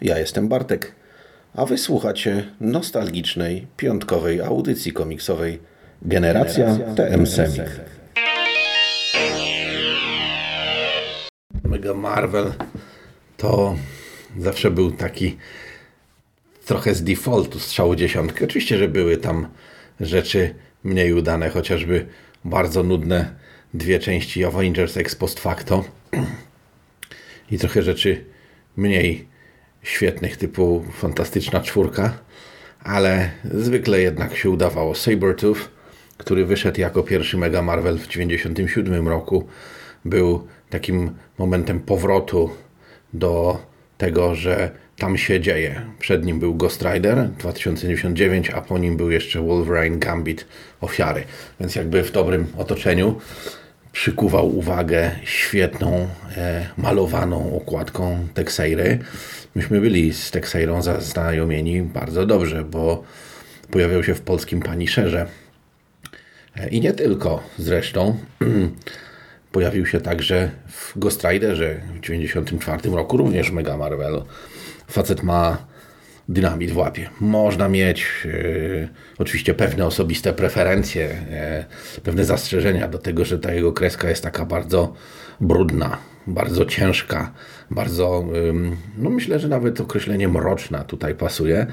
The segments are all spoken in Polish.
Ja jestem Bartek, a wysłuchacie nostalgicznej, piątkowej audycji komiksowej Generacja, Generacja TM Semik. Mega Marvel to zawsze był taki trochę z defaultu strzału dziesiątki. Oczywiście, że były tam rzeczy mniej udane, chociażby bardzo nudne dwie części Avengers ex post facto i trochę rzeczy mniej świetnych typu Fantastyczna Czwórka, ale zwykle jednak się udawało. Sabertooth, który wyszedł jako pierwszy Mega Marvel w 1997 roku, był takim momentem powrotu do tego, że tam się dzieje. Przed nim był Ghost Rider 2099, a po nim był jeszcze Wolverine Gambit Ofiary. Więc jakby w dobrym otoczeniu przykuwał uwagę świetną, e, malowaną okładką Texeiry. Myśmy byli z Texeirą zaznajomieni bardzo dobrze, bo pojawiał się w polskim Paniszerze. E, I nie tylko zresztą. pojawił się także w Ghost Riderze w 1994 roku, również Mega Marvel. Facet ma dynamit w łapie. Można mieć e, oczywiście pewne osobiste preferencje, e, pewne zastrzeżenia do tego, że ta jego kreska jest taka bardzo brudna, bardzo ciężka, bardzo, no myślę, że nawet określenie mroczna tutaj pasuje,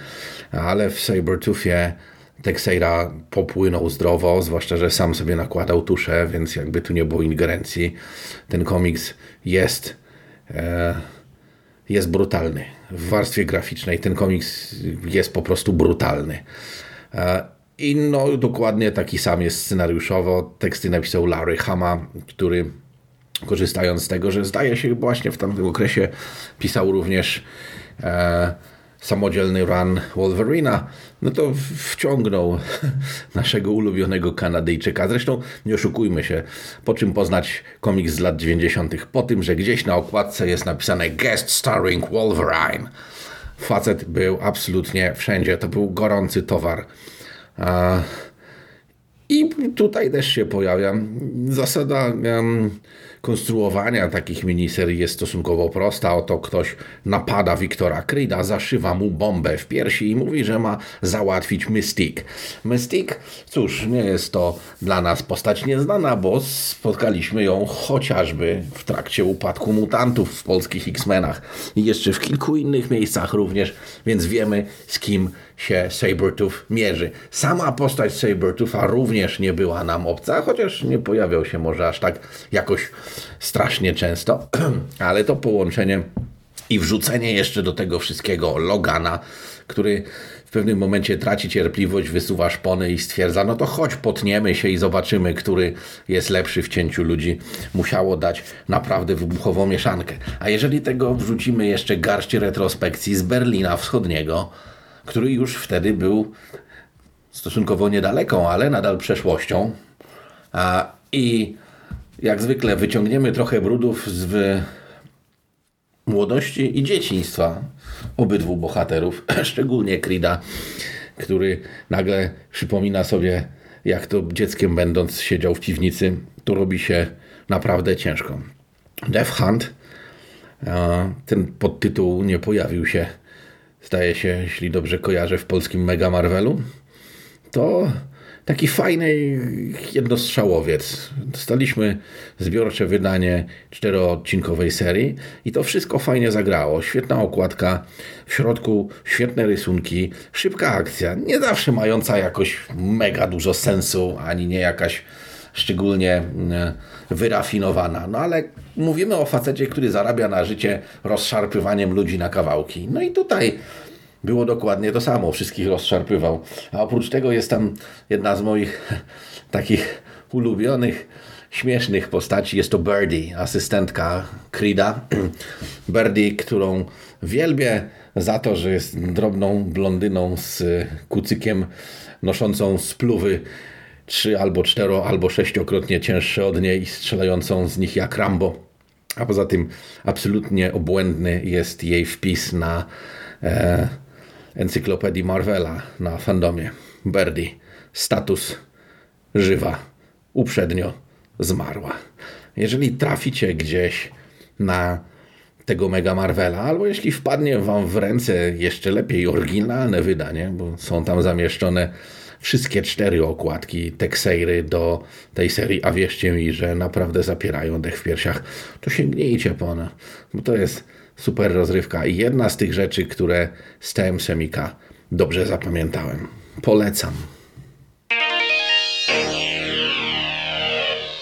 ale w Sabertoothie Texeira popłynął zdrowo, zwłaszcza, że sam sobie nakładał tuszę, więc jakby tu nie było ingerencji. Ten komiks jest e, jest brutalny. W warstwie graficznej ten komiks jest po prostu brutalny. E, I no, dokładnie taki sam jest scenariuszowo. Teksty napisał Larry Hama, który korzystając z tego, że zdaje się właśnie w tamtym okresie pisał również e, samodzielny run Wolverina, no to wciągnął naszego ulubionego Kanadyjczyka. Zresztą nie oszukujmy się, po czym poznać komiks z lat 90. Po tym, że gdzieś na okładce jest napisane guest starring Wolverine. Facet był absolutnie wszędzie. To był gorący towar. I tutaj też się pojawia zasada konstruowania takich miniserii jest stosunkowo prosta. Oto ktoś napada Wiktora Kryda, zaszywa mu bombę w piersi i mówi, że ma załatwić Mystique. Mystique, cóż, nie jest to dla nas postać nieznana, bo spotkaliśmy ją chociażby w trakcie upadku mutantów w polskich X-Menach i jeszcze w kilku innych miejscach również, więc wiemy z kim się Sabertooth mierzy. Sama postać Sabertootha również nie była nam obca, chociaż nie pojawiał się może aż tak jakoś strasznie często, ale to połączenie i wrzucenie jeszcze do tego wszystkiego Logana, który w pewnym momencie traci cierpliwość, wysuwa szpony i stwierdza, no to chodź, potniemy się i zobaczymy, który jest lepszy w cięciu ludzi. Musiało dać naprawdę wybuchową mieszankę. A jeżeli tego wrzucimy jeszcze garść retrospekcji z Berlina Wschodniego, który już wtedy był stosunkowo niedaleką, ale nadal przeszłością. A, I jak zwykle wyciągniemy trochę brudów z młodości i dzieciństwa obydwu bohaterów, szczególnie Krida, który nagle przypomina sobie, jak to dzieckiem będąc siedział w piwnicy, to robi się naprawdę ciężko. Death Hunt, ten podtytuł nie pojawił się zdaje się, jeśli dobrze kojarzę, w polskim Mega Marvelu, to taki fajny jednostrzałowiec. Dostaliśmy zbiorcze wydanie czteroodcinkowej serii i to wszystko fajnie zagrało. Świetna okładka, w środku świetne rysunki, szybka akcja, nie zawsze mająca jakoś mega dużo sensu, ani nie jakaś szczególnie mm, wyrafinowana. No ale mówimy o facecie, który zarabia na życie rozszarpywaniem ludzi na kawałki. No i tutaj było dokładnie to samo, wszystkich rozszarpywał. A oprócz tego jest tam jedna z moich takich ulubionych, śmiesznych postaci. Jest to Birdie, asystentka Krida. Birdie, którą wielbię za to, że jest drobną blondyną z kucykiem noszącą spluwy trzy albo cztero albo sześciokrotnie cięższe od niej i strzelającą z nich jak Rambo. A poza tym absolutnie obłędny jest jej wpis na e, encyklopedii Marvela na fandomie. Birdie. Status żywa. Uprzednio zmarła. Jeżeli traficie gdzieś na tego Mega Marvela, albo jeśli wpadnie Wam w ręce jeszcze lepiej oryginalne wydanie, bo są tam zamieszczone wszystkie cztery okładki Texeiry do tej serii, a wierzcie mi, że naprawdę zapierają dech w piersiach, to sięgnijcie po one, bo to jest super rozrywka i jedna z tych rzeczy, które z TM Semika dobrze zapamiętałem. Polecam.